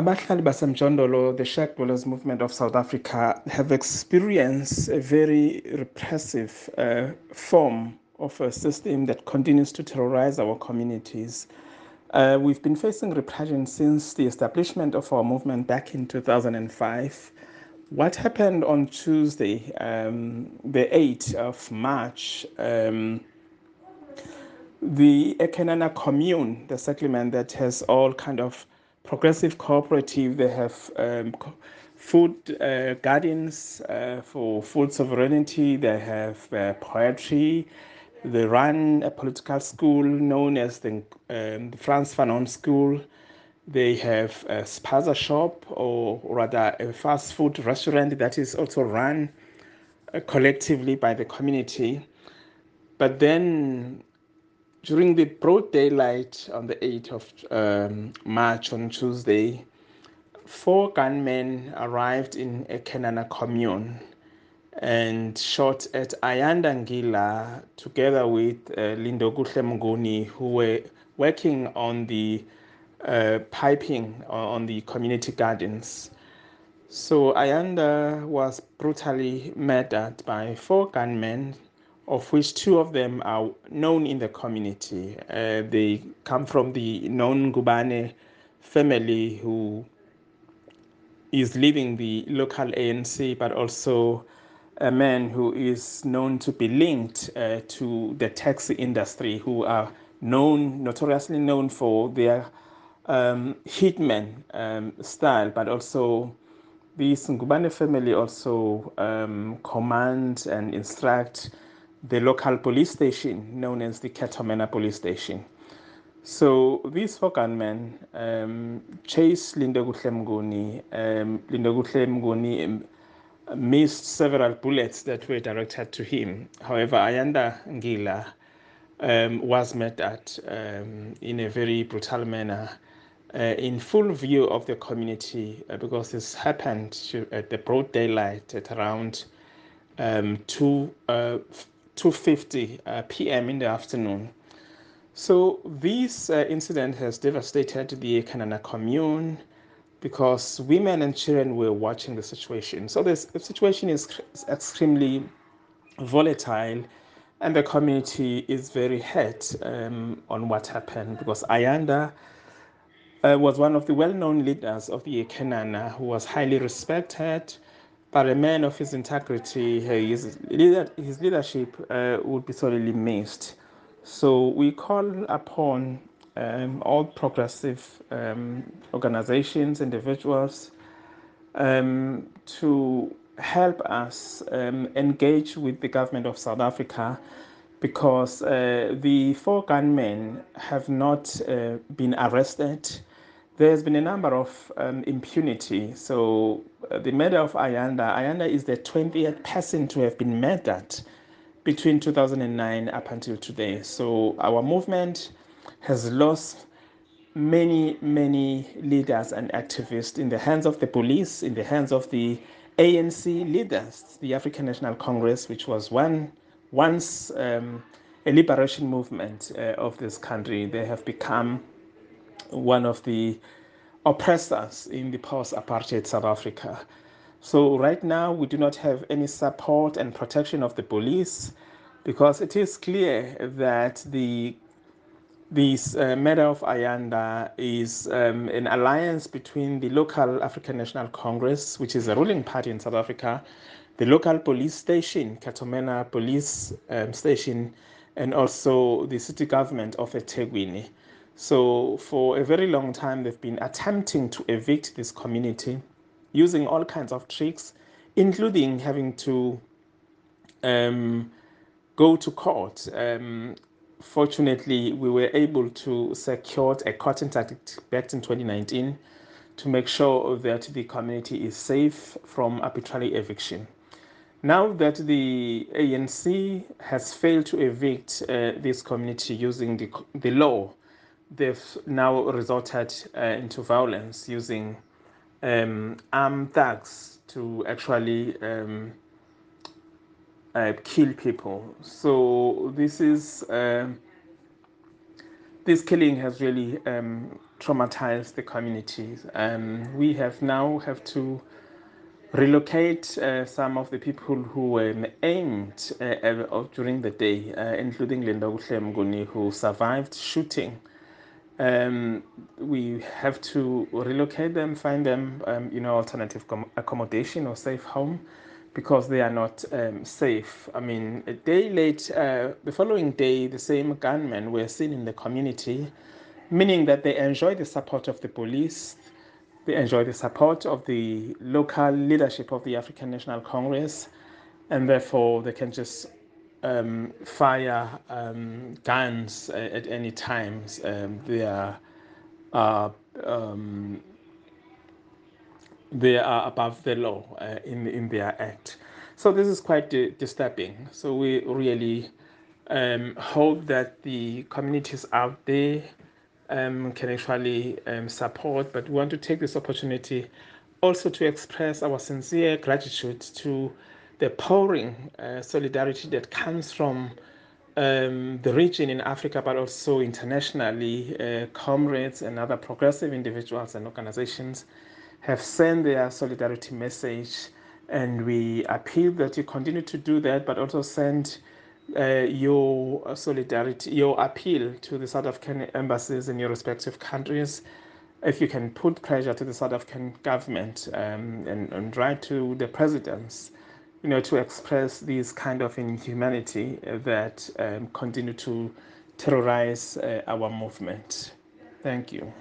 abahlali basemjondolo the shack dwellers movement of south africa have experienced a very repressive uh, form of a system that continues to terrorize our communities. Uh, we've been facing repression since the establishment of our movement back in 2005 what happened on tuesday um, the 8th of march um, the eKhenana commune, the settlement that has all kind of progressive cooperative. They have um, food uh, gardens uh, for food sovereignty. They have uh, poetry. They run a political school known as the, um, the Frantz Fanon School. They have a spaza shop, or rather a fast food restaurant that is also run uh, collectively by the community. But then during the broad daylight on the 8th of um, March on Tuesday, four gunmen arrived in a Khenana commune and shot at Ayanda Ngila together with uh, Lindo Mnguni, who were working on the uh, piping on the community gardens. So Ayanda was brutally murdered by four gunmen of which two of them are known in the community. Uh, they come from the known Ngubane family who is leading the local ANC, but also a man who is known to be linked uh, to the taxi industry, who are known, notoriously known for their um, hitman um, style, but also the Ngubane family also um, command and instruct the local police station known as the Cato Manor police station. So these four gunmen um, chased Lindokuhle Mnguni. Um, Lindokuhle Mnguni um, missed several bullets that were directed to him. However, Ayanda Ngila um, was murdered um, in a very brutal manner uh, in full view of the community uh, because this happened to, at the broad daylight at around um, 2 uh, 2.50 uh, p.m. in the afternoon. So this uh, incident has devastated the Khenana commune because women and children were watching the situation. So this, situation is extremely volatile and the community is very hurt um, on what happened because Ayanda uh, was one of the well-known leaders of the Khenana who was highly respected but a man of his integrity, his, his leadership uh, would be sorely missed. So we call upon um, all progressive um, organizations, individuals, um, to help us um, engage with the government of South Africa because uh, the four gunmen have not uh, been arrested there's been a number of um, impunity. So uh, the murder of Ayanda, Ayanda is the 20th person to have been murdered between 2009 up until today. So our movement has lost many, many leaders and activists in the hands of the police, in the hands of the ANC leaders, the African National Congress, which was one once um, a liberation movement uh, of this country. They have become one of the oppressors in the post apartheid South Africa. So, right now, we do not have any support and protection of the police because it is clear that the this uh, matter of Ayanda is um, an alliance between the local African National Congress, which is a ruling party in South Africa, the local police station, Cato Manor Police um, Station, and also the city government of eThekwini. So, for a very long time, they've been attempting to evict this community using all kinds of tricks, including having to um, go to court. Um, fortunately, we were able to secure a court interdict back in 2019 to make sure that the community is safe from arbitrary eviction. Now that the ANC has failed to evict uh, this community using the, the law, they've now resorted uh, into violence using um, armed thugs to actually um, uh, kill people. So this is uh, this killing has really um, traumatized the communities. Um, we have now have to relocate uh, some of the people who were aimed uh, uh, during the day, uh, including Linda Mnguni, who survived shooting. Um, we have to relocate them, find them, um, you know, alternative accommodation or safe home because they are not um, safe. I mean, a day late, uh, the following day, the same gunmen were seen in the community, meaning that they enjoy the support of the police, they enjoy the support of the local leadership of the African National Congress, and therefore they can just um, fire um, guns at any times. Um, they are uh, um, they are above the law uh, in in their act. So this is quite disturbing. So we really um, hope that the communities out there can actually support. But we want to take this opportunity also to express our sincere gratitude to the pouring uh, solidarity that comes from um, the region in Africa, but also internationally, uh, comrades and other progressive individuals and organizations have sent their solidarity message. And we appeal that you continue to do that, but also send uh, your solidarity, your appeal to the South African embassies in your respective countries. If you can put pressure to the South African government um, and, and write to the presidents, you know, to express these kind of inhumanity that um, continue to terrorize uh, our movement. Thank you.